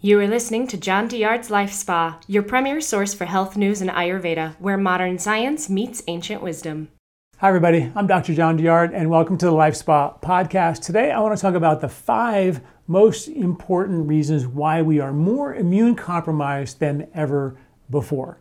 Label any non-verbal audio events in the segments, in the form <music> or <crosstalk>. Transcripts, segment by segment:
You are listening to John Douillard's Life Spa, your premier source for health news and Ayurveda, where modern science meets ancient wisdom. Hi, everybody. I'm Dr. John Douillard, and welcome to the Life Spa podcast. Today, I want to talk about the five most important reasons why we are more immune compromised than ever before.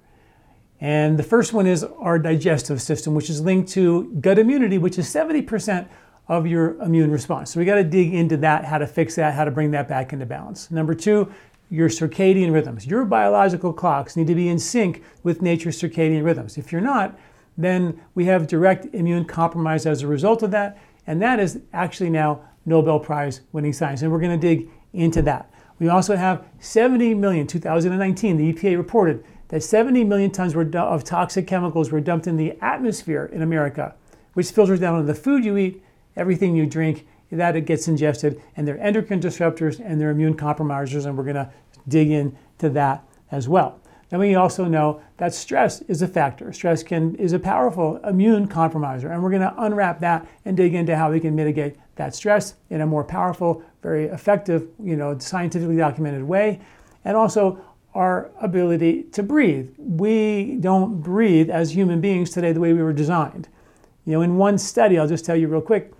And the first one is our digestive system, which is linked to gut immunity, which is 70% of your immune response. So we got to dig into that, how to fix that, how to bring that back into balance. Number two, your circadian rhythms. Your biological clocks need to be in sync with nature's circadian rhythms. If you're not, then we have direct immune compromise as a result of that, and that is actually now Nobel Prize winning science, and we're going to dig into that. We also have 70 million, 2019, the EPA reported that 70 million tons of toxic chemicals were dumped in the atmosphere in America, which filters down into the food you eat, everything you drink, that it gets ingested, and they're endocrine disruptors and they're immune compromisers, and we're going to dig into that as well. Then we also know that stress is a factor. Stress can is a powerful immune compromiser, and we're going to unwrap that and dig into how we can mitigate that stress in a more powerful, very effective, you know, scientifically documented way, and also our ability to breathe. We don't breathe as human beings today the way we were designed. You know, in one study, I'll just tell you real quick,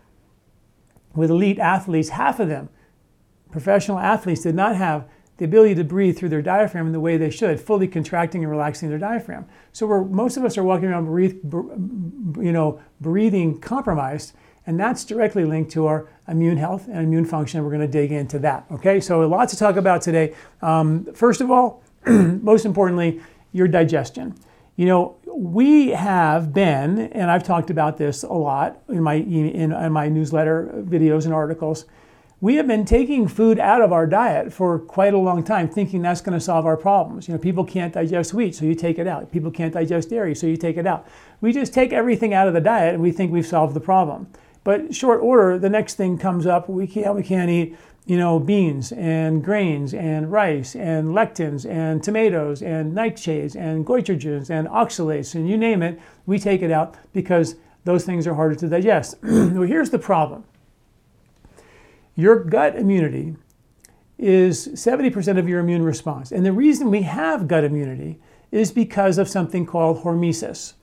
with elite athletes, half of them, professional athletes, did not have the ability to breathe through their diaphragm in the way they should, fully contracting and relaxing their diaphragm. So we're, most of us are walking around breathe, you know, breathing compromised, and that's directly linked to our immune health and immune function. We're going to dig into that. Okay, so a lot to talk about today. Um, first of all, <clears throat> most importantly, your digestion. You know, we have been, and I've talked about this a lot in my in, in my newsletter videos and articles we have been taking food out of our diet for quite a long time, thinking that's going to solve our problems. You know, people can't digest wheat, so you take it out. People can't digest dairy, so you take it out. We just take everything out of the diet and we think we've solved the problem. But short order, the next thing comes up. We can't, we can't eat, you know, beans and grains and rice and lectins and tomatoes and nightshades and goitrogens and oxalates and you name it. We take it out because those things are harder to digest. <clears throat> well, here's the problem your gut immunity is 70% of your immune response. And the reason we have gut immunity is because of something called hormesis.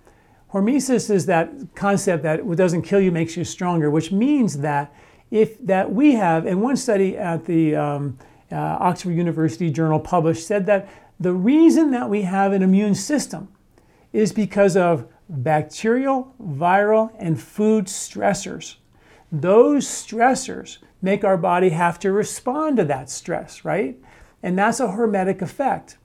Hormesis is that concept that what doesn't kill you makes you stronger, which means that if that we have, and one study at the um, uh, Oxford University Journal published said that the reason that we have an immune system is because of bacterial, viral, and food stressors. Those stressors make our body have to respond to that stress, right? And that's a hormetic effect.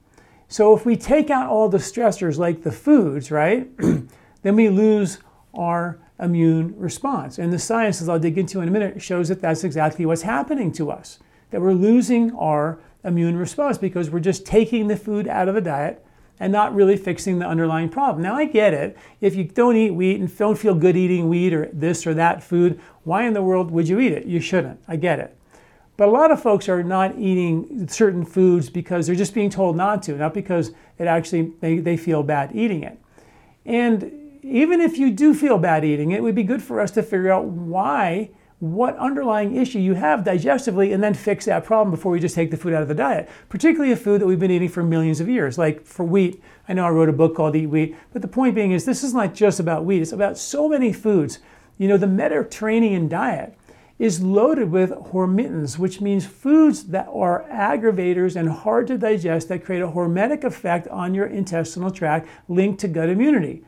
So if we take out all the stressors like the foods, right, <clears throat> then we lose our immune response. And the science, as I'll dig into in a minute, shows that that's exactly what's happening to us, that we're losing our immune response because we're just taking the food out of the diet and not really fixing the underlying problem. Now, I get it. If you don't eat wheat and don't feel good eating wheat or this or that food, why in the world would you eat it? You shouldn't. I get it. But a lot of folks are not eating certain foods because they're just being told not to, not because it actually they, they feel bad eating it. And even if you do feel bad eating it, would be good for us to figure out why what underlying issue you have digestively and then fix that problem before we just take the food out of the diet. Particularly a food that we've been eating for millions of years, like for wheat. I know I wrote a book called Eat Wheat, but the point being is this is not just about wheat, it's about so many foods. You know, the Mediterranean diet is loaded with hormetins, which means foods that are aggravators and hard to digest that create a hormetic effect on your intestinal tract linked to gut immunity.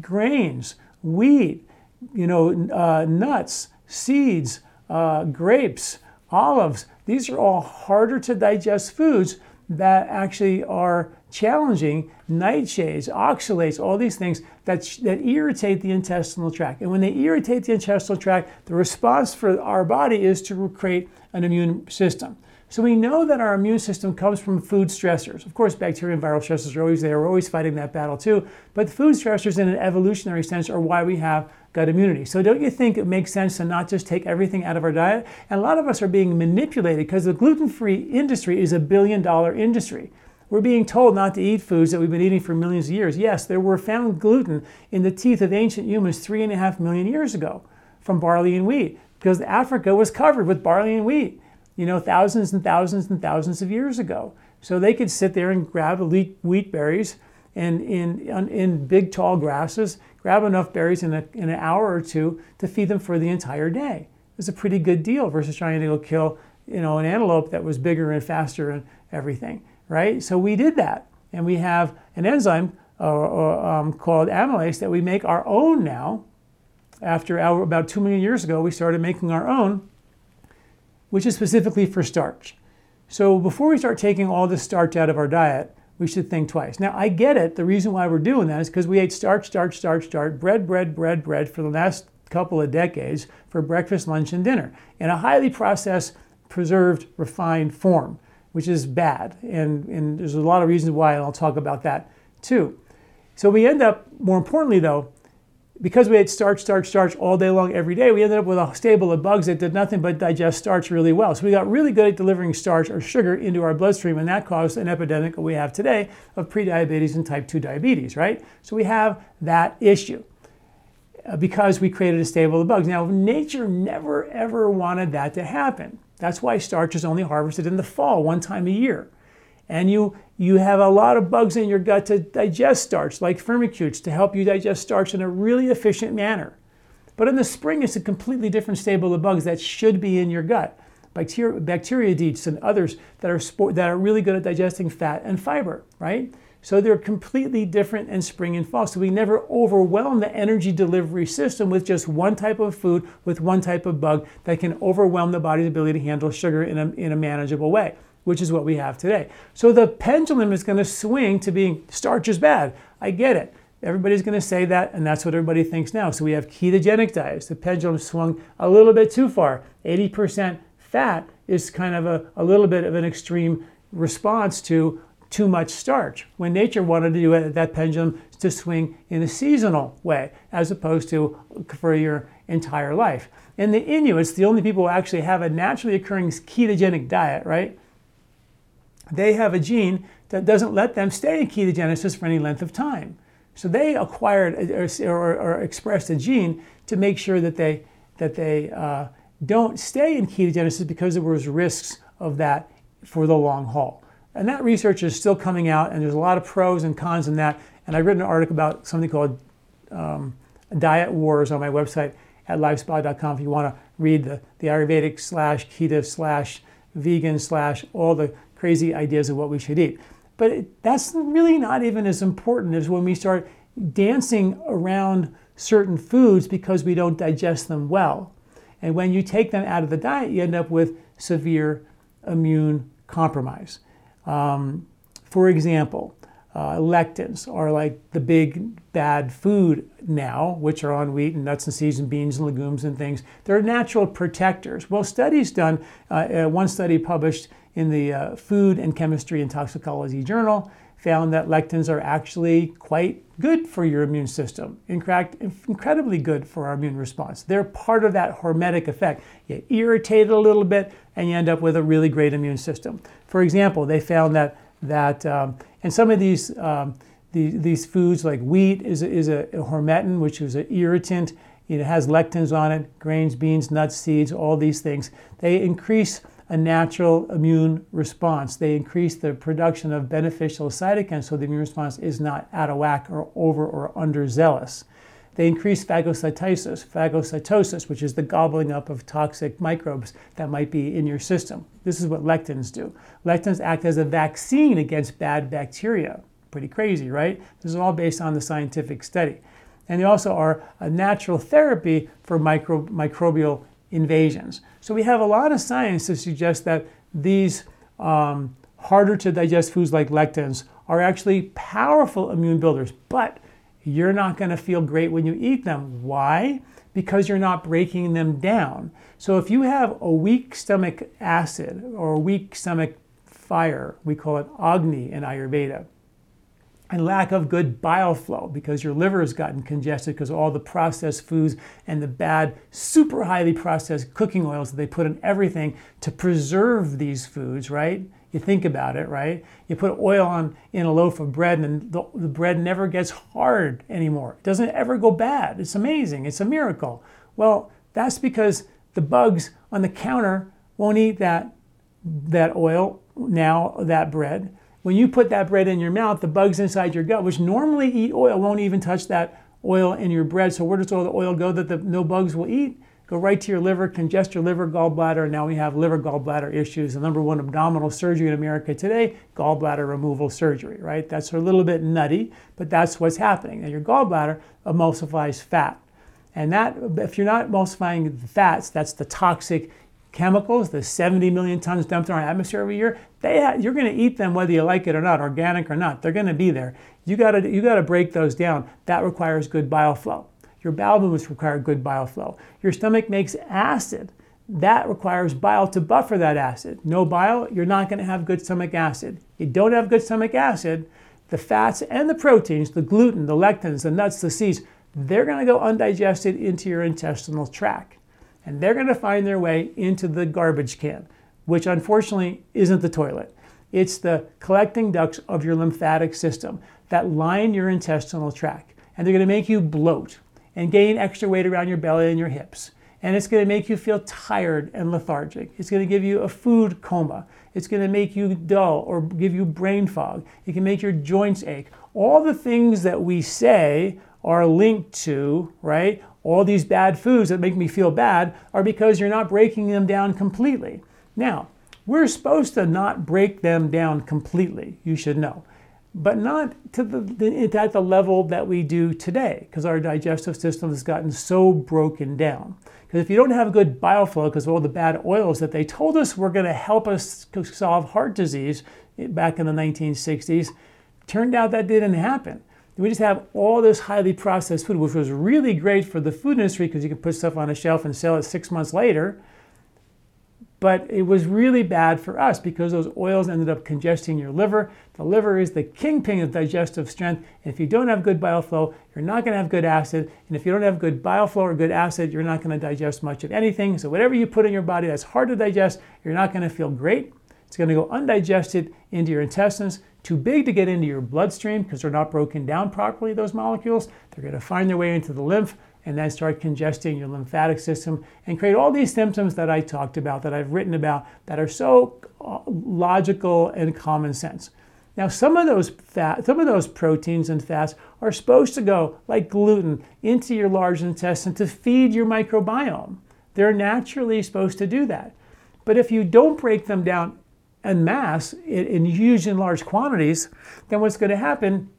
Grains, wheat, you know, uh, nuts, seeds, uh, grapes, olives. These are all harder to digest foods that actually are challenging nightshades, oxalates, all these things that, that irritate the intestinal tract. And when they irritate the intestinal tract, the response for our body is to create an immune system. So we know that our immune system comes from food stressors. Of course, bacteria and viral stressors are always there. We're always fighting that battle too. But food stressors, in an evolutionary sense, are why we have gut immunity. So don't you think it makes sense to not just take everything out of our diet? And a lot of us are being manipulated because the gluten-free industry is a billion-dollar industry. We're being told not to eat foods that we've been eating for millions of years. Yes, there were found gluten in the teeth of ancient humans three and a half million years ago from barley and wheat because Africa was covered with barley and wheat. You know, thousands and thousands and thousands of years ago. So they could sit there and grab wheat berries and in, in big tall grasses, grab enough berries in, a, in an hour or two to feed them for the entire day. It was a pretty good deal versus trying to go kill, you know, an antelope that was bigger and faster and everything, right? So we did that, and we have an enzyme uh, uh um, called amylase that we make our own now. After our, about two million years ago, we started making our own, which is specifically for starch. So before we start taking all this starch out of our diet, we should think twice. Now, I get it. The reason why we're doing that is because we ate starch, starch, starch, starch, bread, bread, bread, bread for the last couple of decades for breakfast, lunch, and dinner in a highly processed, preserved, refined form, which is bad. And, and there's a lot of reasons why, and I'll talk about that too. So we end up, more importantly though, because we ate starch, starch, starch all day long every day, we ended up with a stable of bugs that did nothing but digest starch really well. So we got really good at delivering starch or sugar into our bloodstream, and that caused an epidemic that we have today of prediabetes and type 2 diabetes, right? So we have that issue uh, because we created a stable of bugs. Now, nature never ever wanted that to happen. That's why starch is only harvested in the fall, one time a year. And you you have a lot of bugs in your gut to digest starch, like firmicutes, to help you digest starch in a really efficient manner. But in the spring, it's a completely different stable of bugs that should be in your gut. Bacteria, bacteroidetes and others that are, that are really good at digesting fat and fiber, right? So they're completely different in spring and fall. So we never overwhelm the energy delivery system with just one type of food, with one type of bug that can overwhelm the body's ability to handle sugar in a, in a manageable way which is what we have today. So the pendulum is going to swing to being starch is bad. I get it. Everybody's going to say that, and that's what everybody thinks now. So we have ketogenic diets. The pendulum swung a little bit too far. 80% fat is kind of a, a little bit of an extreme response to too much starch when nature wanted to do it, that pendulum to swing in a seasonal way as opposed to for your entire life. And the Inuits, the only people who actually have a naturally occurring ketogenic diet, right? They have a gene that doesn't let them stay in ketogenesis for any length of time. So they acquired or, or, or expressed a gene to make sure that they that they uh, don't stay in ketogenesis because there was risks of that for the long haul. And that research is still coming out, and there's a lot of pros and cons in that. And I read an article about something called um, Diet Wars on my website at lifespa.com if you want to read the, the Ayurvedic slash keto slash vegan slash all the crazy ideas of what we should eat. But that's really not even as important as when we start dancing around certain foods because we don't digest them well. And when you take them out of the diet, you end up with severe immune compromise. Um, for example, uh, lectins are like the big bad food now, which are on wheat and nuts and seeds and beans and legumes and things. They're natural protectors. Well, studies done, uh, uh, one study published in the uh, Food and Chemistry and Toxicology Journal found that lectins are actually quite good for your immune system. In fact, incredibly good for our immune response. They're part of that hormetic effect. You irritate it a little bit and you end up with a really great immune system. For example, they found that, that um, and some of these, um, the, these foods like wheat is a, is a, a hormetin, which is an irritant. It has lectins on it, grains, beans, nuts, seeds, all these things. They increase a natural immune response. They increase the production of beneficial cytokines so the immune response is not out of whack or over or underzealous. They increase phagocytosis, phagocytosis, which is the gobbling up of toxic microbes that might be in your system. This is what lectins do. Lectins act as a vaccine against bad bacteria. Pretty crazy, right? This is all based on the scientific study. And they also are a natural therapy for micro, microbial invasions. So we have a lot of science to suggest that these um, harder to digest foods like lectins are actually powerful immune builders, but you're not going to feel great when you eat them. Why? Because you're not breaking them down. So if you have a weak stomach acid or a weak stomach fire, we call it Agni in Ayurveda, and lack of good bile flow because your liver has gotten congested because all the processed foods and the bad, super highly processed cooking oils that they put in everything to preserve these foods, right? You think about it, right? You put oil on in a loaf of bread and the, the bread never gets hard anymore. It doesn't ever go bad. It's amazing. It's a miracle. Well, that's because the bugs on the counter won't eat that that oil, now that bread. When you put that bread in your mouth, the bugs inside your gut, which normally eat oil, won't even touch that oil in your bread. So where does all the oil go that the no bugs will eat? Go right to your liver, congest your liver, gallbladder. Now we have liver gallbladder issues. The number one abdominal surgery in America today, gallbladder removal surgery, right? That's a little bit nutty, but that's what's happening. And your gallbladder emulsifies fat. And that, if you're not emulsifying fats, that's the toxic chemicals, the 70 million tons dumped in our atmosphere every year, they you're going to eat them whether you like it or not, organic or not. They're going to be there. You got to you got to break those down. That requires good bile flow. Your bowel movements require good bile flow. Your stomach makes acid. That requires bile to buffer that acid. No bile, you're not going to have good stomach acid. You don't have good stomach acid, the fats and the proteins, the gluten, the lectins, the nuts, the seeds, they're going to go undigested into your intestinal tract and they're going to find their way into the garbage can, which unfortunately isn't the toilet. It's the collecting ducts of your lymphatic system that line your intestinal tract. And they're going to make you bloat and gain extra weight around your belly and your hips. And it's going to make you feel tired and lethargic. It's going to give you a food coma. It's going to make you dull or give you brain fog. It can make your joints ache. All the things that we say are linked to, right? All these bad foods that make me feel bad are because you're not breaking them down completely. Now, we're supposed to not break them down completely, you should know, but not to the, at the level that we do today because our digestive system has gotten so broken down. Because if you don't have good bile flow because of all the bad oils that they told us were going to help us solve heart disease eh, back in the 1960s, turned out that didn't happen we just have all this highly processed food, which was really great for the food industry because you could put stuff on a shelf and sell it six months later. But it was really bad for us because those oils ended up congesting your liver. The liver is the kingpin of digestive strength. And if you don't have good bile flow, you're not going to have good acid. And if you don't have good bile flow or good acid, you're not going to digest much of anything. So whatever you put in your body that's hard to digest, you're not going to feel great. It's going to go undigested into your intestines too big to get into your bloodstream because they're not broken down properly, those molecules. They're going to find their way into the lymph and then start congesting your lymphatic system and create all these symptoms that I talked about, that I've written about, that are so uh, logical and common sense. Now, some of those fat, some of those proteins and fats are supposed to go, like gluten, into your large intestine to feed your microbiome. They're naturally supposed to do that. But if you don't break them down en masse in, in huge and large quantities, then what's going to happen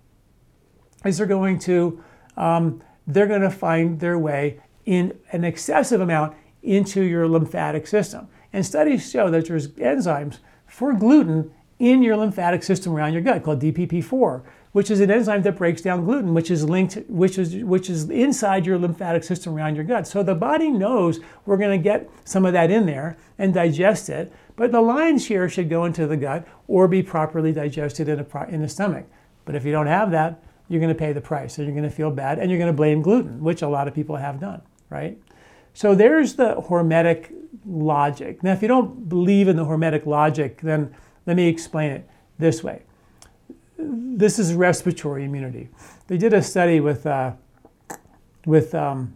is they're going to um, they're going to find their way in an excessive amount into your lymphatic system. And studies show that there's enzymes for gluten in your lymphatic system around your gut called DPP4, which is an enzyme that breaks down gluten, which is linked, which is which is inside your lymphatic system around your gut. So the body knows we're going to get some of that in there and digest it, but the lion's share should go into the gut or be properly digested in, a, in the stomach. But if you don't have that, you're going to pay the price, and you're going to feel bad, and you're going to blame gluten, which a lot of people have done, right? So there's the hormetic logic. Now, if you don't believe in the hormetic logic, then let me explain it this way this is respiratory immunity. They did a study with, uh, with um,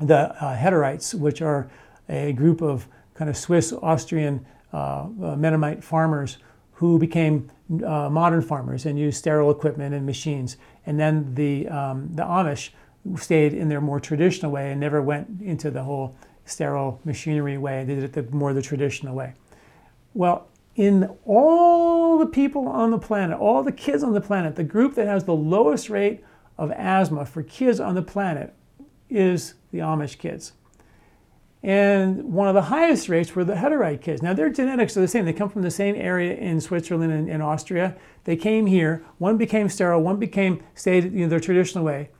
the uh, Hutterites, which are a group of kind of Swiss Austrian uh, uh Mennonite farmers who became uh, modern farmers and used sterile equipment and machines. And then the, um, the Amish stayed in their more traditional way and never went into the whole sterile machinery way. They did it the more the traditional way. Well, in all the people on the planet, all the kids on the planet, the group that has the lowest rate of asthma for kids on the planet is the Amish kids. And one of the highest rates were the Hutterite kids. Now, their genetics are the same. They come from the same area in Switzerland and, and Austria. They came here. One became sterile, one became stayed you know, their traditional way.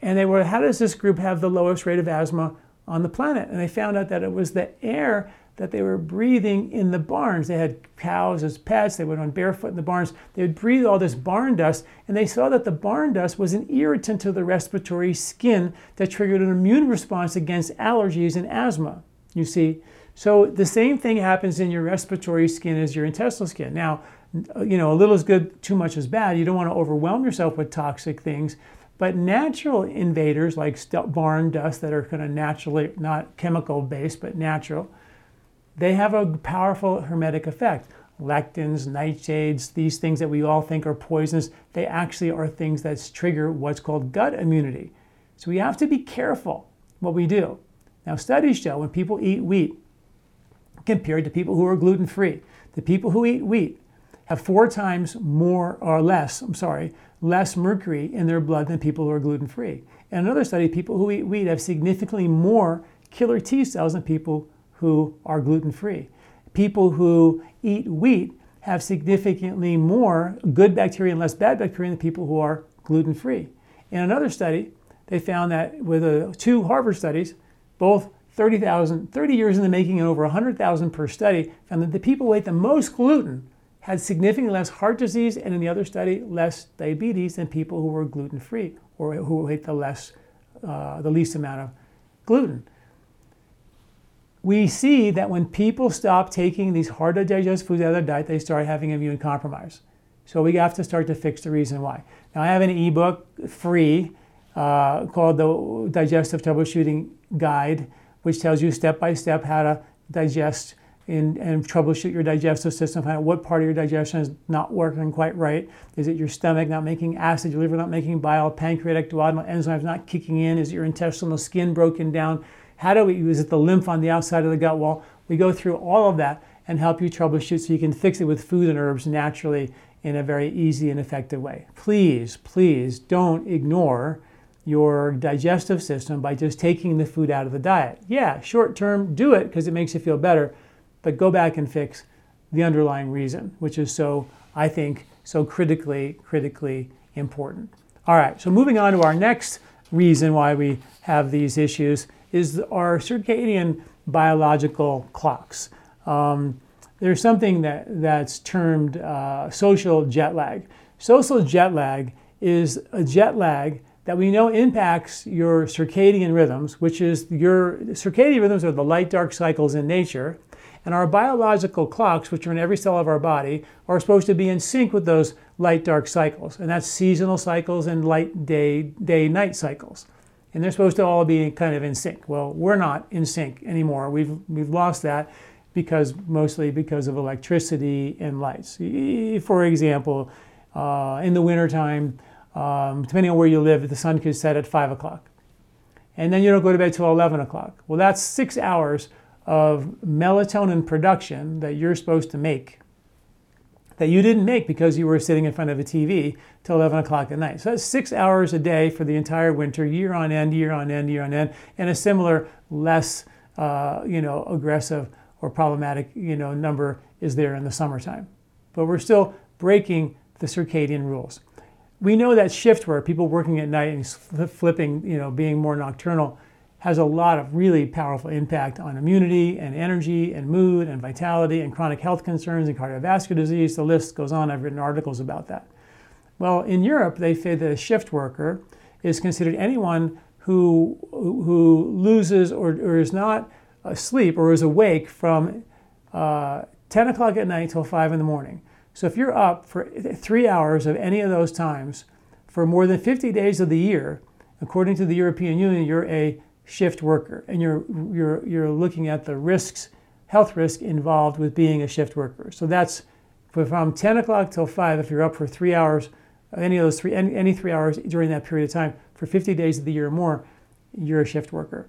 And they were, how does this group have the lowest rate of asthma on the planet? And they found out that it was the air that they were breathing in the barns. They had cows as pets, they went on barefoot in the barns. They would breathe all this barn dust, and they saw that the barn dust was an irritant to the respiratory skin that triggered an immune response against allergies and asthma. You see? So the same thing happens in your respiratory skin as your intestinal skin. Now, uh, you know, a little is good, too much is bad. You don't want to overwhelm yourself with toxic things. But natural invaders like barn dust that are kind of naturally, not chemical based, but natural, they have a powerful hormetic effect. Lectins, nightshades, these things that we all think are poisonous, they actually are things that trigger what's called gut immunity. So we have to be careful what we do. Now, studies show when people eat wheat compared to people who are gluten free, the people who eat wheat have four times more or less, I'm sorry, less mercury in their blood than people who are gluten free. In another study, people who eat wheat have significantly more killer T cells than people who are gluten free. People who eat wheat have significantly more good bacteria and less bad bacteria than people who are gluten free. In another study, they found that with uh, two Harvard studies, both 30,000, 30 years in the making and over 100,000 per study, found that the people who ate the most gluten had significantly less heart disease and in the other study, less diabetes than people who were gluten free or who ate the, less, uh, the least amount of gluten. We see that when people stop taking these hard to digest foods out of their diet, they start having immune compromise. So we have to start to fix the reason why. Now, I have an ebook free uh, called the Digestive Troubleshooting Guide, which tells you step by step how to digest and, and troubleshoot your digestive system, find out what part of your digestion is not working quite right. Is it your stomach not making acid, your liver not making bile, pancreatic duodenal enzymes not kicking in? Is your intestinal skin broken down? How do we use it the lymph on the outside of the gut wall? We go through all of that and help you troubleshoot so you can fix it with food and herbs naturally in a very easy and effective way. Please, please don't ignore your digestive system by just taking the food out of the diet. Yeah, short term, do it because it makes you feel better, but go back and fix the underlying reason, which is so, I think, so critically, critically important. All right, so moving on to our next reason why we have these issues is our circadian biological clocks. Um, there's something that, that's termed uh, social jet lag. Social jet lag is a jet lag that we know impacts your circadian rhythms, which is your circadian rhythms are the light dark cycles in nature. And our biological clocks, which are in every cell of our body, are supposed to be in sync with those light dark cycles. And that's seasonal cycles and light day day night cycles. And they're supposed to all be kind of in sync. Well, we're not in sync anymore. We've we've lost that because mostly because of electricity and lights. For example, uh, in the wintertime, um, depending on where you live, the sun could set at 5 o'clock. And then you don't go to bed till 11 o'clock. Well, that's six hours of melatonin production that you're supposed to make that you didn't make because you were sitting in front of a TV till 11 o'clock at night. So that's six hours a day for the entire winter, year on end, year on end, year on end, and a similar, less, uh, you know, aggressive or problematic, you know, number is there in the summertime. But we're still breaking the circadian rules we know that shift work, people working at night and flipping, you know, being more nocturnal, has a lot of really powerful impact on immunity and energy and mood and vitality and chronic health concerns and cardiovascular disease. The list goes on. I've written articles about that. Well, in Europe, they say that a shift worker is considered anyone who, who loses or, or is not asleep or is awake from uh, 10 o'clock at night till 5 in the morning. So if you're up for three hours of any of those times for more than 50 days of the year, according to the European Union, you're a shift worker and you're, you're, you're looking at the risks, health risk involved with being a shift worker. So that's from 10 o'clock till 5, if you're up for three hours, any of those three, any, any three hours during that period of time for 50 days of the year or more, you're a shift worker.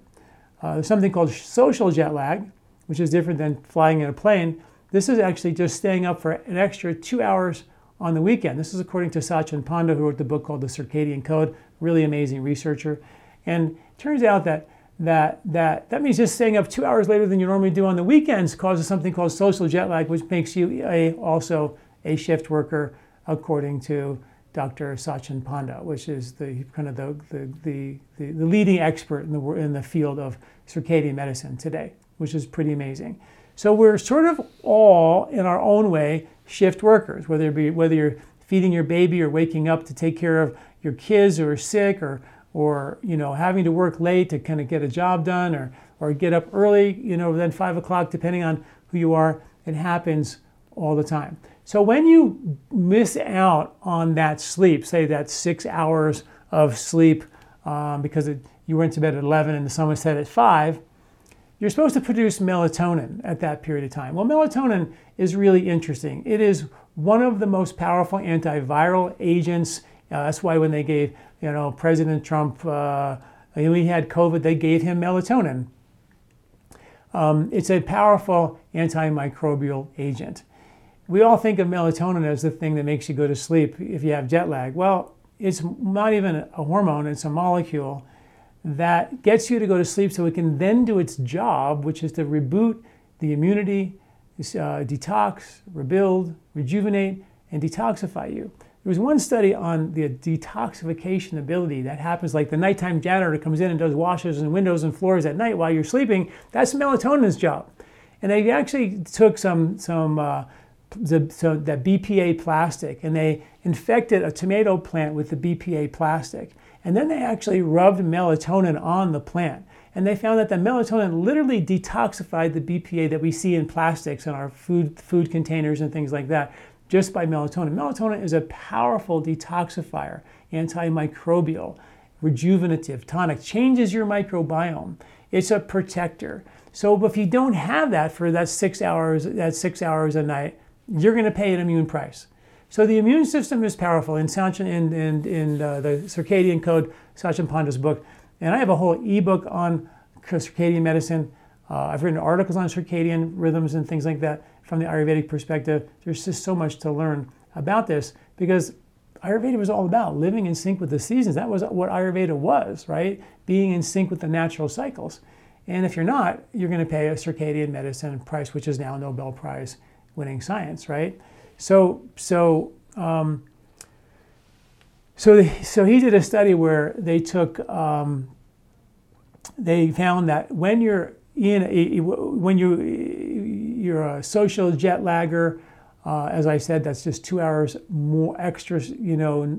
Uh, there's something called social jet lag, which is different than flying in a plane. This is actually just staying up for an extra two hours on the weekend. This is according to Satchin Panda, who wrote the book called The Circadian Code, really amazing researcher. And turns out that that that that means just staying up two hours later than you normally do on the weekends causes something called social jet lag, which makes you a, also a shift worker, according to Dr. Satchin Panda, which is the kind of the the, the, the, leading expert in the in the field of circadian medicine today, which is pretty amazing. So we're sort of all, in our own way, shift workers, whether it be whether you're feeding your baby or waking up to take care of your kids are sick or or you know having to work late to kind of get a job done or or get up early, you know, then five o'clock, depending on who you are. It happens all the time. So when you miss out on that sleep, say that six hours of sleep um, because it, you went to bed at 11 and the sun was set at 5, you're supposed to produce melatonin at that period of time. Well, melatonin is really interesting. It is one of the most powerful antiviral agents. Uh, that's why when they gave, you know, President Trump, uh, he had COVID, they gave him melatonin. Um, it's a powerful antimicrobial agent. We all think of melatonin as the thing that makes you go to sleep if you have jet lag. Well, it's not even a hormone, it's a molecule that gets you to go to sleep so it can then do its job, which is to reboot the immunity, uh, detox, rebuild, rejuvenate, and detoxify you. There was one study on the detoxification ability that happens like the nighttime janitor comes in and does washes and windows and floors at night while you're sleeping. That's melatonin's job. And they actually took some, some uh, the, so that BPA plastic and they infected a tomato plant with the BPA plastic. And then they actually rubbed melatonin on the plant. And they found that the melatonin literally detoxified the BPA that we see in plastics and our food, food containers and things like that just by melatonin. Melatonin is a powerful detoxifier, antimicrobial, rejuvenative, tonic, changes your microbiome. It's a protector. So if you don't have that for that six hours, that six hours a night, you're going to pay an immune price. So the immune system is powerful in, in, in, in uh, the circadian code, Satchin Panda's book. And I have a whole ebook on circadian medicine. Uh, I've written articles on circadian rhythms and things like that from the Ayurvedic perspective. There's just so much to learn about this because Ayurveda was all about living in sync with the seasons. That was what Ayurveda was, right? Being in sync with the natural cycles. And if you're not, you're going to pay a circadian medicine price, which is now a Nobel Prize winning science, right? So, so, um, so, so he did a study where they took, um, they found that when you're in, a, when you, you're a social jet lagger, uh, as I said, that's just two hours more extra, you know,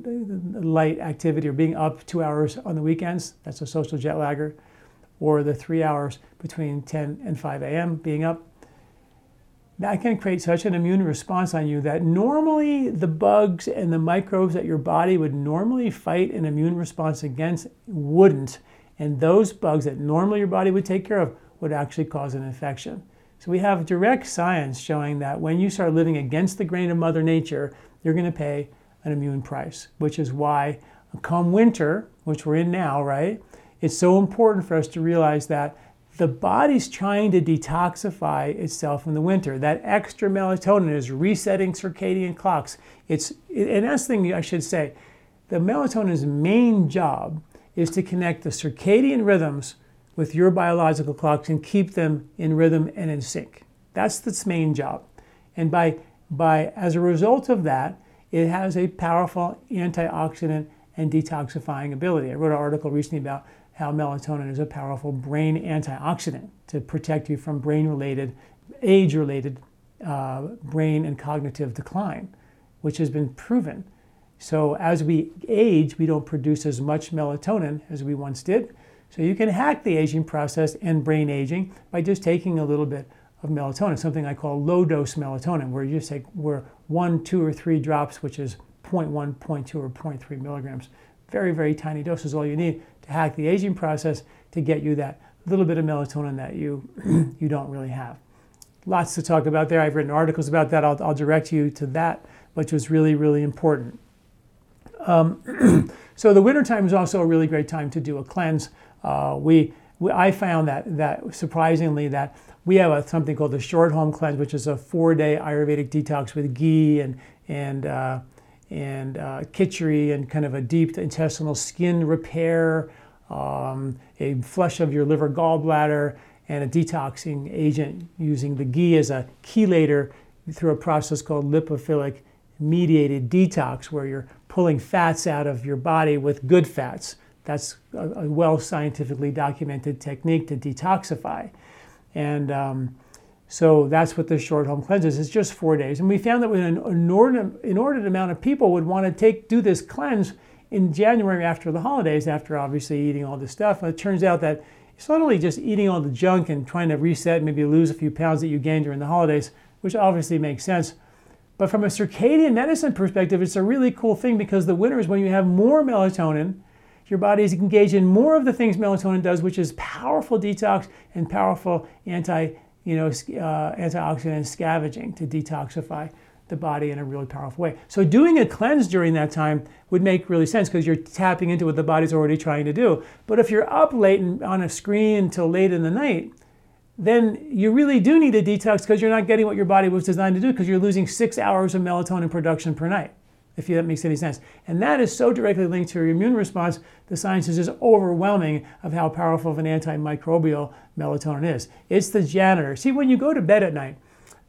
light activity or being up two hours on the weekends. That's a social jet lagger. Or the three hours between 10 and 5 a.m. being up that can create such an immune response on you that normally the bugs and the microbes that your body would normally fight an immune response against wouldn't. And those bugs that normally your body would take care of would actually cause an infection. So we have direct science showing that when you start living against the grain of Mother Nature, you're going to pay an immune price, which is why come winter, which we're in now, right? It's so important for us to realize that the body's trying to detoxify itself in the winter. That extra melatonin is resetting circadian clocks. It's and that's the thing I should say. The melatonin's main job is to connect the circadian rhythms with your biological clocks and keep them in rhythm and in sync. That's its main job. And by by as a result of that, it has a powerful antioxidant and detoxifying ability. I wrote an article recently about how melatonin is a powerful brain antioxidant to protect you from brain related, age related uh, brain and cognitive decline, which has been proven. So as we age, we don't produce as much melatonin as we once did. So you can hack the aging process and brain aging by just taking a little bit of melatonin, something I call low dose melatonin, where you just take where one, two, or three drops, which is 0.1, 0.2, or 0.3 milligrams. Very, very tiny doses, all you need to hack the aging process to get you that little bit of melatonin that you, <clears throat> you don't really have. Lots to talk about there. I've written articles about that. I'll, I'll direct you to that, which was really, really important. Um, <clears throat> so the wintertime is also a really great time to do a cleanse. Uh, we, we, I found that, that surprisingly that we have a, something called the short home cleanse, which is a four-day Ayurvedic detox with ghee and, and uh, and uh, and kind of a deep intestinal skin repair, um, a flush of your liver gallbladder, and a detoxing agent using the ghee as a chelator through a process called lipophilic mediated detox, where you're pulling fats out of your body with good fats. That's a, a well scientifically documented technique to detoxify. And um, so that's what the short home cleanse is. It's just four days. And we found that an inordinate, inordinate amount of people would want to take do this cleanse in January after the holidays, after obviously eating all this stuff. And it turns out that it's not only just eating all the junk and trying to reset, maybe lose a few pounds that you gained during the holidays, which obviously makes sense. But from a circadian medicine perspective, it's a really cool thing because the winter is when you have more melatonin your body is engaged in more of the things melatonin does, which is powerful detox and powerful anti, you know, uh, antioxidant scavenging to detoxify the body in a really powerful way. So doing a cleanse during that time would make really sense because you're tapping into what the body's already trying to do. But if you're up late and on a screen until late in the night, then you really do need a detox because you're not getting what your body was designed to do because you're losing six hours of melatonin production per night, if that makes any sense. And that is so directly linked to your immune response. The science is just overwhelming of how powerful of an antimicrobial melatonin is. It's the janitor. See, when you go to bed at night,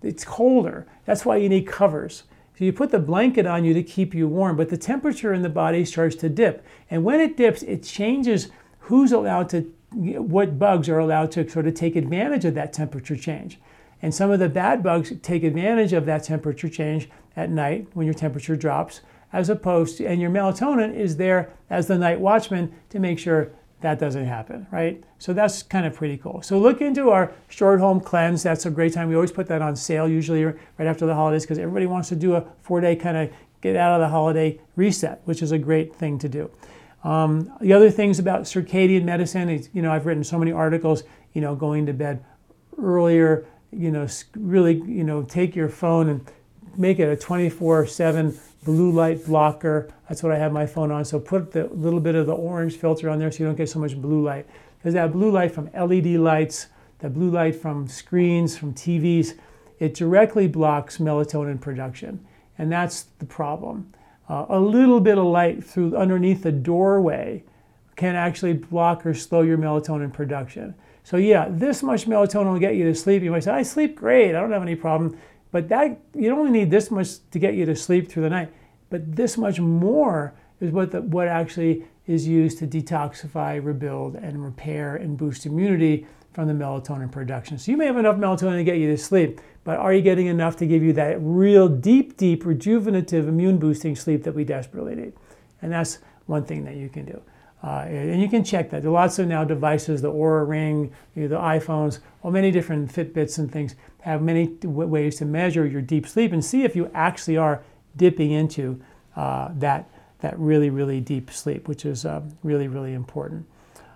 it's colder. That's why you need covers. So you put the blanket on you to keep you warm, but the temperature in the body starts to dip. And when it dips, it changes who's allowed to, what bugs are allowed to sort of take advantage of that temperature change. And some of the bad bugs take advantage of that temperature change at night when your temperature drops, as opposed to, and your melatonin is there as the night watchman to make sure that doesn't happen, right? So that's kind of pretty cool. So look into our short home cleanse. That's a great time. We always put that on sale usually right after the holidays because everybody wants to do a four day kind of get out of the holiday reset, which is a great thing to do. Um, the other things about circadian medicine, is, you know, I've written so many articles, you know, going to bed earlier, you know, really, you know, take your phone and make it a 24 7 blue light blocker. That's what I have my phone on. So put the little bit of the orange filter on there so you don't get so much blue light. Because that blue light from LED lights, that blue light from screens, from TVs, it directly blocks melatonin production. And that's the problem. Uh, a little bit of light through underneath the doorway can actually block or slow your melatonin production. So yeah, this much melatonin will get you to sleep. You might say, I sleep great, I don't have any problem. But that you only need this much to get you to sleep through the night. But this much more is what the, what actually is used to detoxify, rebuild, and repair and boost immunity from the melatonin production. So you may have enough melatonin to get you to sleep, but are you getting enough to give you that real deep, deep, rejuvenative, immune boosting sleep that we desperately need? And that's one thing that you can do. Uh, and you can check that. There are lots of now devices, the Oura Ring, you know, the iPhones, well, many different Fitbits and things have many ways to measure your deep sleep and see if you actually are dipping into uh, that, that really, really deep sleep, which is uh, really, really important.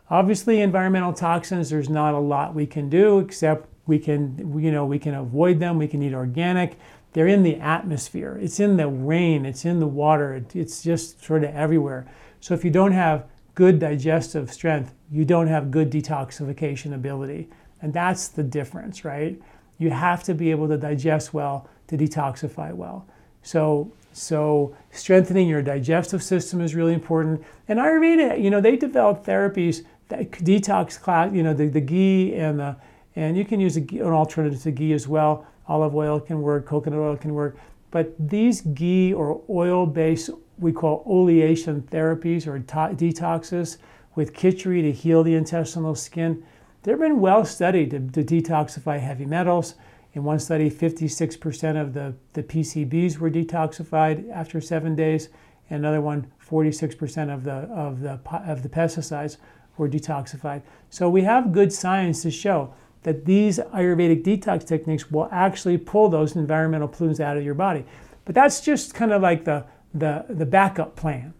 Obviously, environmental toxins, there's not a lot we can do except we can, you know, we can avoid them, we can eat organic. They're in the atmosphere, it's in the rain, it's in the water, it's just sort of everywhere. So if you don't have good digestive strength, you don't have good detoxification ability. And that's the difference, right? You have to be able to digest well to detoxify well. So, so strengthening your digestive system is really important. And Ayurveda, you know, they developed therapies that detox class, you know, the, the ghee and the, and you can use a, an alternative to ghee as well. Olive oil can work, coconut oil can work. But these ghee or oil-based we call oleation therapies or detoxes with khichdi to heal the intestinal skin. They've been well studied to, to detoxify heavy metals. In one study, 56% of the, the PCBs were detoxified after seven days. In another one, 46% of the, of, the, of the pesticides were detoxified. So we have good science to show that these Ayurvedic detox techniques will actually pull those environmental pollutants out of your body. But that's just kind of like the, the, the backup plan.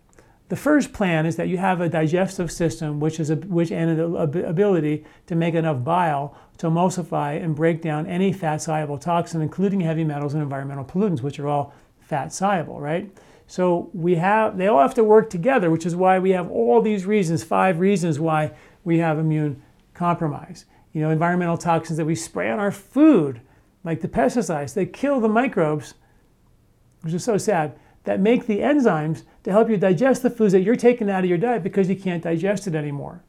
The first plan is that you have a digestive system which is a, which and an ability to make enough bile to emulsify and break down any fat soluble toxin, including heavy metals and environmental pollutants, which are all fat soluble, right? So we have they all have to work together, which is why we have all these reasons, five reasons why we have immune compromise. You know, environmental toxins that we spray on our food, like the pesticides, they kill the microbes, which is so sad that make the enzymes to help you digest the foods that you're taking out of your diet because you can't digest it anymore.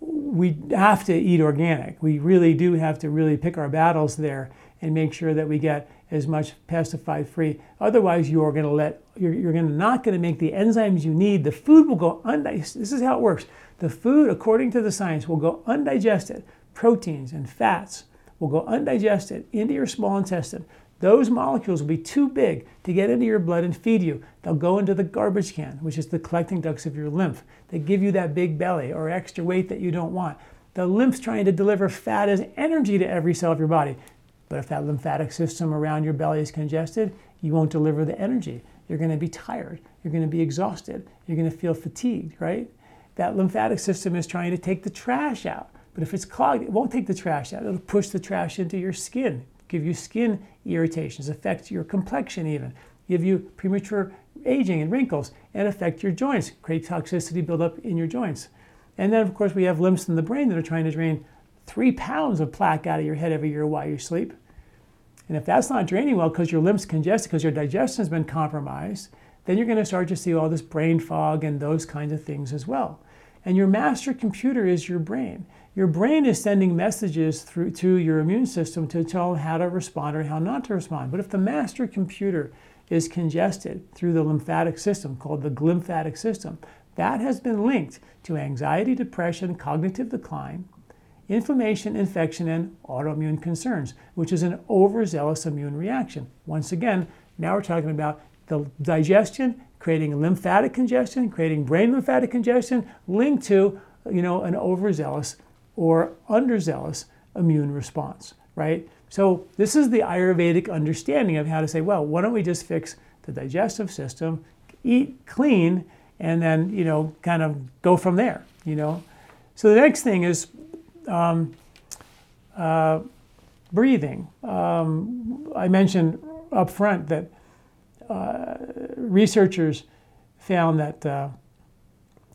We have to eat organic. We really do have to really pick our battles there and make sure that we get as much pesticide free. Otherwise, you are going to let you're, you're to not going to make the enzymes you need. The food will go undigested. This is how it works. The food, according to the science, will go undigested. Proteins and fats will go undigested into your small intestine. Those molecules will be too big to get into your blood and feed you. They'll go into the garbage can, which is the collecting ducts of your lymph. They give you that big belly or extra weight that you don't want. The lymph's trying to deliver fat as energy to every cell of your body. But if that lymphatic system around your belly is congested, you won't deliver the energy. You're going to be tired, you're going to be exhausted, you're going to feel fatigued, right? That lymphatic system is trying to take the trash out. But if it's clogged, it won't take the trash out. It'll push the trash into your skin, give you skin irritations, affect your complexion even, give you premature aging and wrinkles, and affect your joints, create toxicity buildup in your joints. And then, of course, we have lymphs in the brain that are trying to drain three pounds of plaque out of your head every year while you sleep. And if that's not draining well because your lymphs congested, because your digestion has been compromised, then you're going to start to see all this brain fog and those kinds of things as well. And your master computer is your brain. Your brain is sending messages through to your immune system to tell how to respond or how not to respond. But if the master computer is congested through the lymphatic system called the glymphatic system, that has been linked to anxiety, depression, cognitive decline, inflammation, infection, and autoimmune concerns, which is an overzealous immune reaction. Once again, now we're talking about the digestion creating lymphatic congestion, creating brain lymphatic congestion, linked to you know an overzealous or underzealous immune response, right? So this is the Ayurvedic understanding of how to say, well, why don't we just fix the digestive system, eat clean, and then you know kind of go from there, you know. So the next thing is um, uh, breathing. Um, I mentioned up front that uh, researchers found that uh,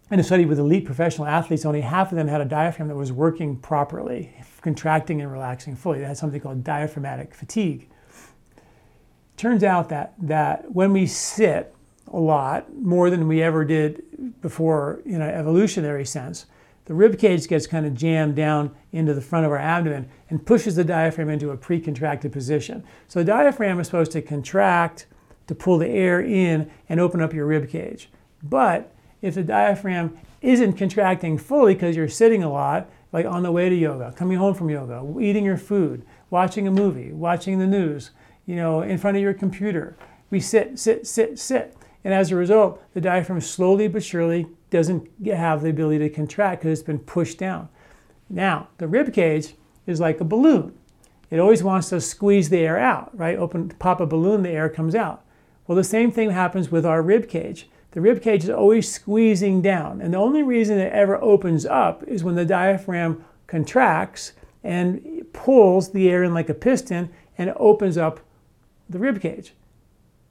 in a study with elite professional athletes, only half of them had a diaphragm that was working properly, contracting and relaxing fully. They had something called diaphragmatic fatigue. Turns out that, that when we sit a lot, more than we ever did before in an evolutionary sense, the rib cage gets kind of jammed down into the front of our abdomen and pushes the diaphragm into a pre-contracted position. So the diaphragm is supposed to contract to pull the air in and open up your rib cage. But if the diaphragm isn't contracting fully because you're sitting a lot, like on the way to yoga, coming home from yoga, eating your food, watching a movie, watching the news, you know, in front of your computer, we sit, sit, sit, sit. And as a result, the diaphragm slowly but surely doesn't have the ability to contract because it's been pushed down. Now, the rib cage is like a balloon. It always wants to squeeze the air out, right? Open, pop a balloon, the air comes out. Well, the same thing happens with our rib cage. The rib cage is always squeezing down, and the only reason it ever opens up is when the diaphragm contracts and pulls the air in like a piston and opens up the rib cage.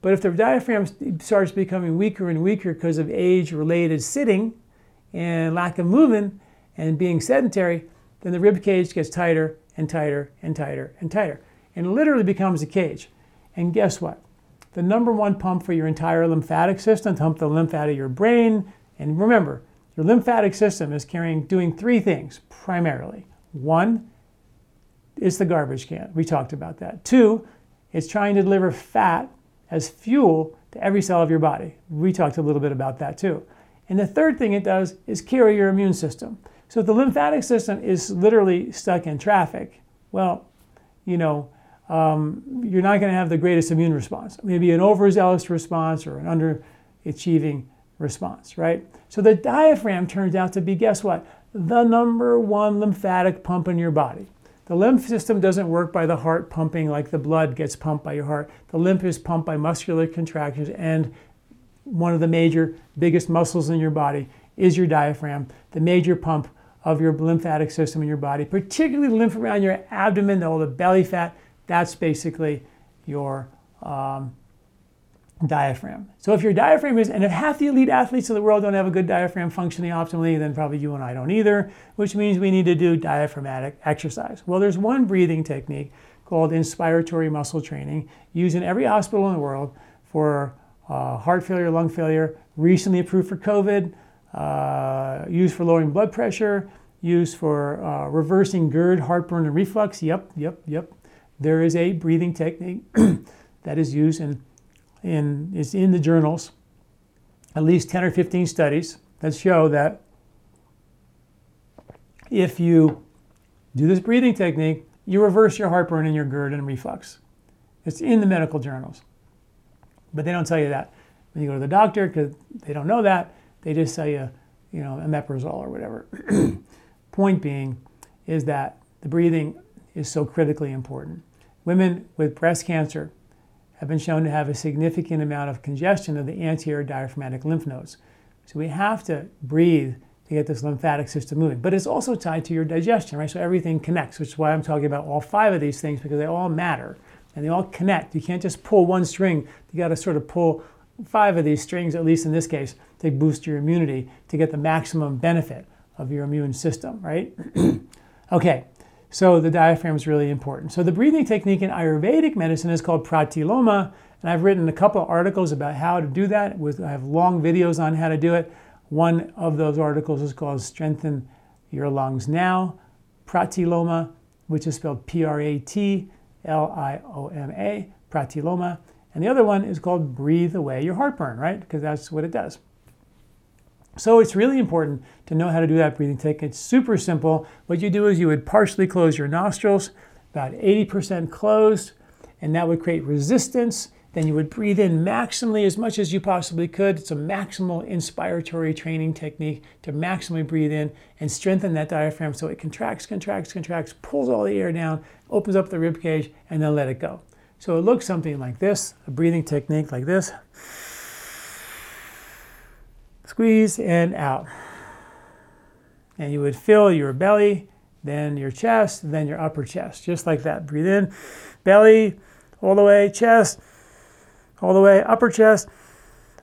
But if the diaphragm starts becoming weaker and weaker because of age related sitting and lack of movement and being sedentary, then the rib cage gets tighter and tighter and tighter and tighter and literally becomes a cage. And guess what? the number one pump for your entire lymphatic system to pump the lymph out of your brain. And remember, your lymphatic system is carrying, doing three things primarily. One, it's the garbage can. We talked about that. Two, it's trying to deliver fat as fuel to every cell of your body. We talked a little bit about that too. And the third thing it does is carry your immune system. So if the lymphatic system is literally stuck in traffic, well, you know, um, you're not going to have the greatest immune response. Maybe an overzealous response or an underachieving response, right? So the diaphragm turns out to be, guess what? The number one lymphatic pump in your body. The lymph system doesn't work by the heart pumping like the blood gets pumped by your heart. The lymph is pumped by muscular contractions, and one of the major, biggest muscles in your body is your diaphragm, the major pump of your lymphatic system in your body, particularly the lymph around your abdomen, all the belly fat that's basically your um, diaphragm. So if your diaphragm is, and if half the elite athletes of the world don't have a good diaphragm functioning optimally, then probably you and I don't either, which means we need to do diaphragmatic exercise. Well, there's one breathing technique called inspiratory muscle training used in every hospital in the world for uh, heart failure, lung failure, recently approved for COVID, uh, used for lowering blood pressure, used for uh, reversing GERD, heartburn, and reflux. Yep, yep, yep there is a breathing technique <clears throat> that is used in, in, is in the journals, at least 10 or 15 studies that show that if you do this breathing technique, you reverse your heartburn and your GERD and reflux. It's in the medical journals. But they don't tell you that when you go to the doctor because they don't know that. They just tell you, you know, omeprazole or whatever. <clears throat> Point being is that the breathing is so critically important. Women with breast cancer have been shown to have a significant amount of congestion of the anterior diaphragmatic lymph nodes. So we have to breathe to get this lymphatic system moving. But it's also tied to your digestion, right? So everything connects, which is why I'm talking about all five of these things because they all matter and they all connect. You can't just pull one string. You got to sort of pull five of these strings, at least in this case, to boost your immunity to get the maximum benefit of your immune system, right? <clears throat> okay, so the diaphragm is really important. So the breathing technique in Ayurvedic medicine is called pratiloma, and I've written a couple articles about how to do that. With I have long videos on how to do it. One of those articles is called Strengthen Your Lungs Now, pratiloma, which is spelled P-R-A-T L-I-O-M-A, pratiloma. And the other one is called Breathe Away Your Heartburn, right? Because that's what it does. So it's really important to know how to do that breathing technique. It's super simple. What you do is you would partially close your nostrils, about 80% closed, and that would create resistance. Then you would breathe in maximally as much as you possibly could. It's a maximal inspiratory training technique to maximally breathe in and strengthen that diaphragm so it contracts, contracts, contracts, pulls all the air down, opens up the rib cage, and then let it go. So it looks something like this, a breathing technique like this. Squeeze and out. And you would fill your belly, then your chest, then your upper chest, just like that. Breathe in, belly, all the way, chest, all the way, upper chest.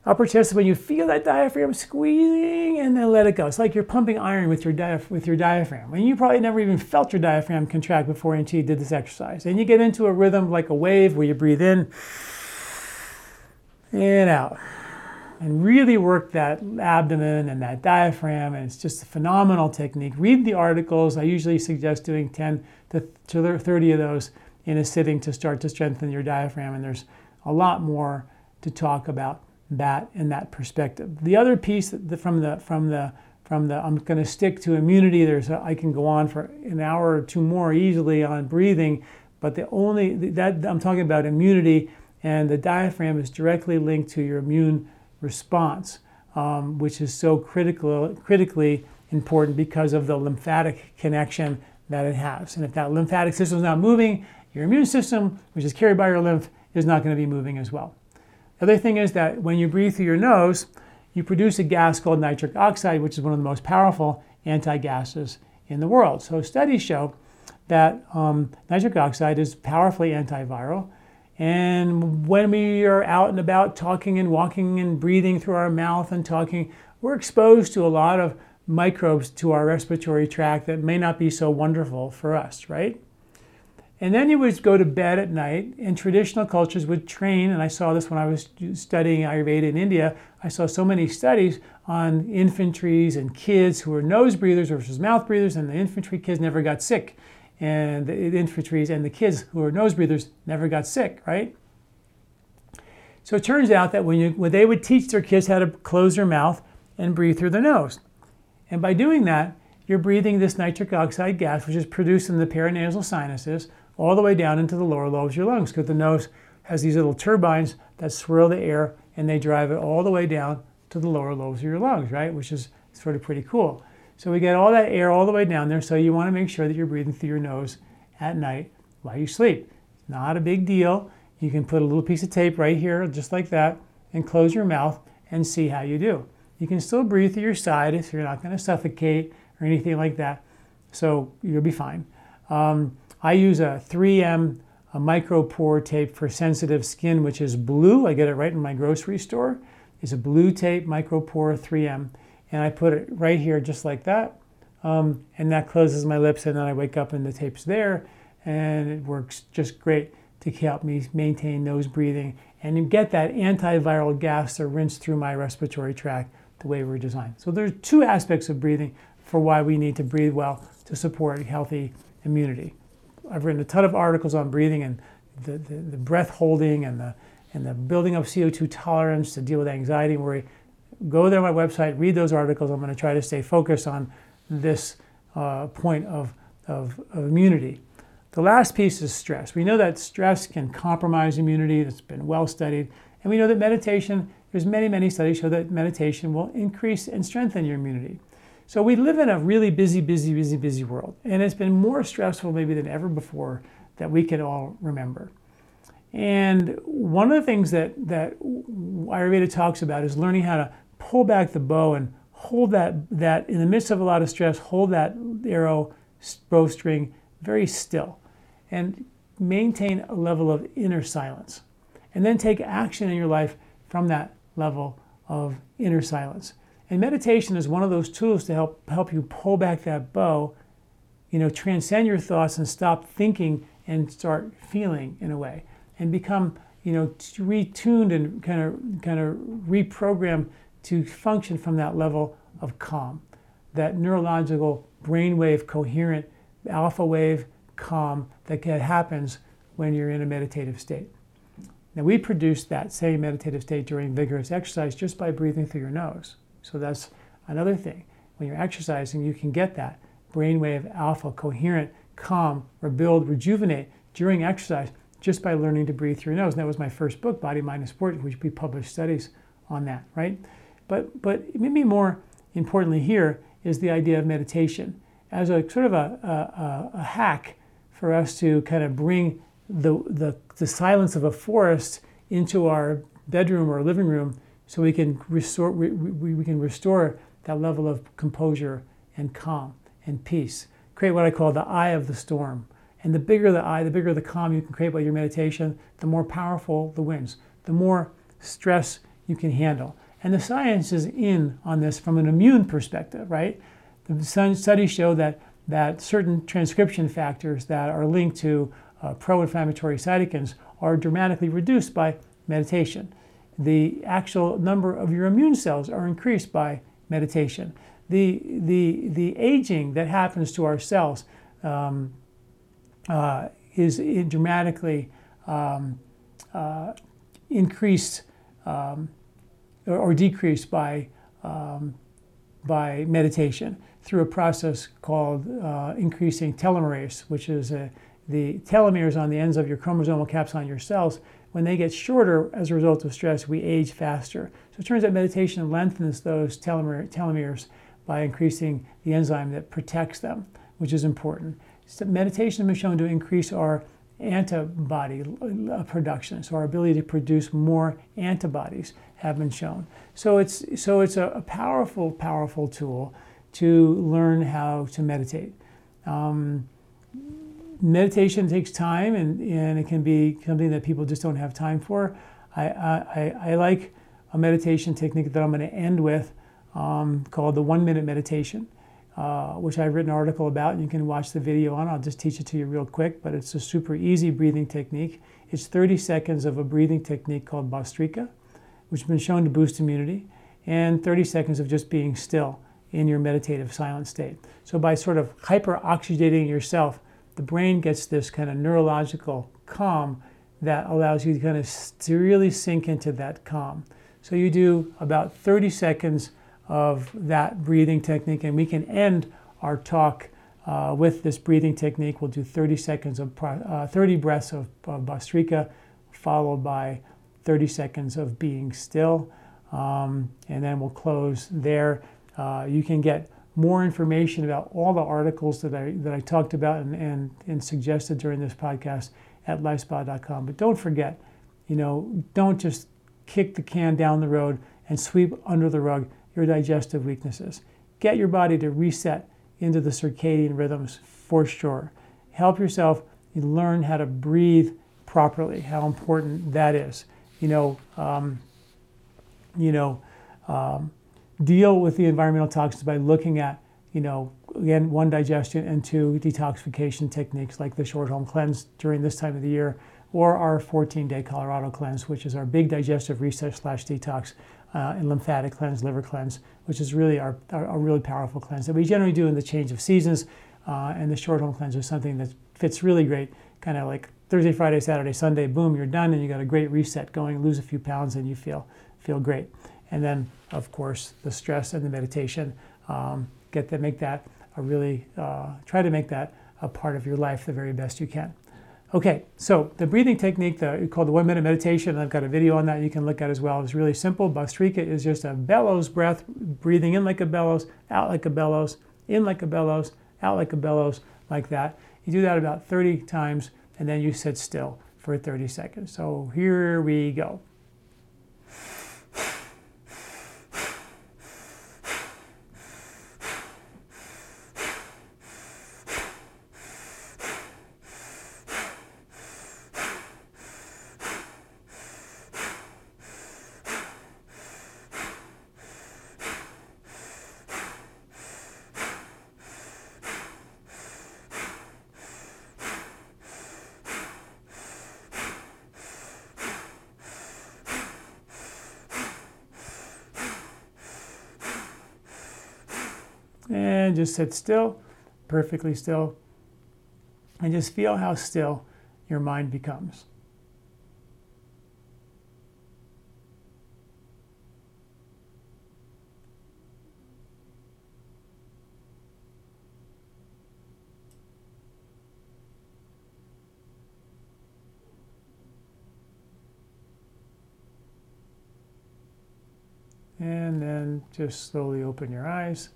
Upper chest when you feel that diaphragm squeezing and then let it go. It's like you're pumping iron with your, diaph- with your diaphragm. And you probably never even felt your diaphragm contract before until you did this exercise. And you get into a rhythm like a wave where you breathe in and out and really work that abdomen and that diaphragm. And it's just a phenomenal technique. Read the articles. I usually suggest doing 10 to 30 of those in a sitting to start to strengthen your diaphragm. And there's a lot more to talk about that in that perspective. The other piece from the from the from the I'm going to stick to immunity. There's a, I can go on for an hour or two more easily on breathing, but the only that I'm talking about immunity and the diaphragm is directly linked to your immune response, um, which is so critical critically important because of the lymphatic connection that it has. And if that lymphatic system is not moving, your immune system, which is carried by your lymph, is not going to be moving as well. The other thing is that when you breathe through your nose, you produce a gas called nitric oxide, which is one of the most powerful anti gases in the world. So studies show that um, nitric oxide is powerfully antiviral. And when we are out and about talking and walking and breathing through our mouth and talking, we're exposed to a lot of microbes to our respiratory tract that may not be so wonderful for us, right? And then you would go to bed at night, and traditional cultures would train. And I saw this when I was studying Ayurveda in India. I saw so many studies on infantries and kids who were nose breathers versus mouth breathers, and the infantry kids never got sick. And the infantries and the kids who were nose breathers never got sick, right? So it turns out that when, you, when they would teach their kids how to close their mouth and breathe through their nose. And by doing that, you're breathing this nitric oxide gas, which is produced in the paranasal sinuses, all the way down into the lower lobes of your lungs because the nose has these little turbines that swirl the air and they drive it all the way down to the lower lobes of your lungs, right? Which is sort of pretty cool. So we get all that air all the way down there. So you want to make sure that you're breathing through your nose at night while you sleep. Not a big deal. You can put a little piece of tape right here, just like that, and close your mouth and see how you do. You can still breathe through your side if you're not going to suffocate or anything like that. So you'll be fine. Um, I use a 3M a micropore tape for sensitive skin, which is blue. I get it right in my grocery store. It's a blue tape, micropore 3M. And I put it right here just like that. Um, and that closes my lips and then I wake up and the tape's there and it works just great to help me maintain nose breathing and get that antiviral gas to rinse through my respiratory tract the way we're designed. So there's two aspects of breathing for why we need to breathe well to support healthy immunity. I've written a ton of articles on breathing and the, the, the breath holding and the, and the building of CO2 tolerance to deal with anxiety and worry. Go there on my website, read those articles. I'm going to try to stay focused on this uh, point of, of, of immunity. The last piece is stress. We know that stress can compromise immunity. That's been well studied. And we know that meditation, there's many, many studies show that meditation will increase and strengthen your immunity. So we live in a really busy, busy, busy, busy world. And it's been more stressful maybe than ever before that we can all remember. And one of the things that, that Ayurveda talks about is learning how to pull back the bow and hold that, that in the midst of a lot of stress, hold that arrow bowstring very still and maintain a level of inner silence. And then take action in your life from that level of inner silence. And meditation is one of those tools to help help you pull back that bow, you know, transcend your thoughts and stop thinking and start feeling in a way and become, you know, retuned and kind of kind of reprogram to function from that level of calm, that neurological brainwave coherent alpha wave calm that happens when you're in a meditative state. Now, we produce that same meditative state during vigorous exercise just by breathing through your nose. So, that's another thing. When you're exercising, you can get that brainwave alpha, coherent, calm, rebuild, rejuvenate during exercise just by learning to breathe through your nose. And that was my first book, Body, Mind, and Sport, which we published studies on that, right? But, but maybe more importantly here is the idea of meditation as a sort of a, a, a hack for us to kind of bring the, the, the silence of a forest into our bedroom or living room so we can restore, we, we, we can restore that level of composure and calm and peace. Create what I call the eye of the storm. And the bigger the eye, the bigger the calm you can create by your meditation, the more powerful the winds, the more stress you can handle. And the science is in on this from an immune perspective, right? The studies show that, that certain transcription factors that are linked to uh, pro inflammatory cytokines are dramatically reduced by meditation. The actual number of your immune cells are increased by meditation. The, the, the aging that happens to our cells um, uh, is dramatically um, uh, increased um, or, decreased by, um, by meditation through a process called uh, increasing telomerase, which is a the telomeres on the ends of your chromosomal caps on your cells, when they get shorter as a result of stress, we age faster. So it turns out meditation lengthens those telomeres by increasing the enzyme that protects them, which is important. So meditation has been shown to increase our antibody uh, production. So our ability to produce more antibodies have been shown. So it's so it's a, a powerful, powerful tool to learn how to meditate. Um, meditation takes time and, and it can be something that people just don't have time for. I, I, I like a meditation technique that I'm going to end with um, called the one minute meditation, uh, which I've written an article about and you can watch the video on. I'll just teach it to you real quick, but it's a super easy breathing technique. It's 30 seconds of a breathing technique called Bhastrika, which has been shown to boost immunity, and 30 seconds of just being still in your meditative silent state. So by sort of hyper oxygenating yourself the brain gets this kind of neurological calm that allows you to kind of to really sink into that calm. So you do about 30 seconds of that breathing technique, and we can end our talk uh, with this breathing technique. We'll do 30 seconds of uh, 30 breaths of, of Bhastrika, followed by 30 seconds of being still, um, and then we'll close there. Uh, you can get more information about all the articles that I, that I talked about and, and, and suggested during this podcast at lifespa.com. But don't forget, you know, don't just kick the can down the road and sweep under the rug your digestive weaknesses. Get your body to reset into the circadian rhythms for sure. Help yourself learn how to breathe properly, how important that is. You know, um, you know, um, deal with the environmental toxins by looking at, you know, again, one, digestion, and two, detoxification techniques like the short home cleanse during this time of the year, or our 14 day Colorado cleanse, which is our big digestive reset slash detox uh, and lymphatic cleanse, liver cleanse, which is really our, our, our, really powerful cleanse that we generally do in the change of seasons. Uh, and the short home cleanse is something that fits really great, kind of like Thursday, Friday, Saturday, Sunday, boom, you're done and you got a great reset going, lose a few pounds and you feel, feel great. And then of course, the stress and the meditation. Um, get that, make that a really, uh, try to make that a part of your life the very best you can. Okay, so the breathing technique the, called the one minute meditation, I've got a video on that you can look at as well. It's really simple. Bhastrika is just a bellows breath, breathing in like a bellows, out like a bellows, in like a bellows, out like a bellows, like that. You do that about 30 times and then you sit still for 30 seconds. So here we go. And sit still, perfectly still. And just feel how still your mind becomes. And then just slowly open your eyes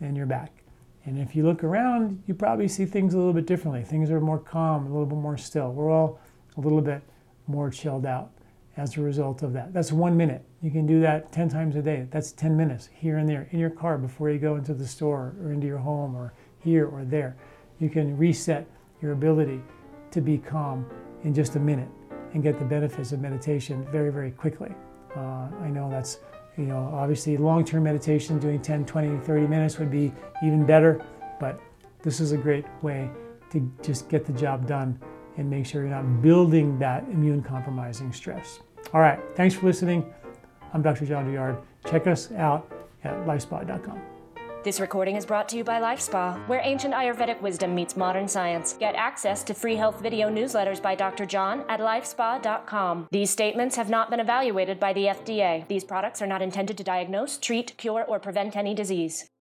and you're back. And if you look around, you probably see things a little bit differently. Things are more calm, a little bit more still. We're all a little bit more chilled out as a result of that. That's one minute. You can do that 10 times a day. That's 10 minutes here and there in your car before you go into the store or into your home or here or there. You can reset your ability to be calm in just a minute and get the benefits of meditation very, very quickly. Uh, I know that's you know, obviously long-term meditation, doing 10, 20, 30 minutes would be even better, but this is a great way to just get the job done and make sure you're not building that immune compromising stress. All right, thanks for listening. I'm Dr. John Douillard. Check us out at lifespa.com. This recording is brought to you by LifeSpa, where ancient Ayurvedic wisdom meets modern science. Get access to free health video newsletters by Dr. John at lifespa.com. These statements have not been evaluated by the FDA. These products are not intended to diagnose, treat, cure, or prevent any disease.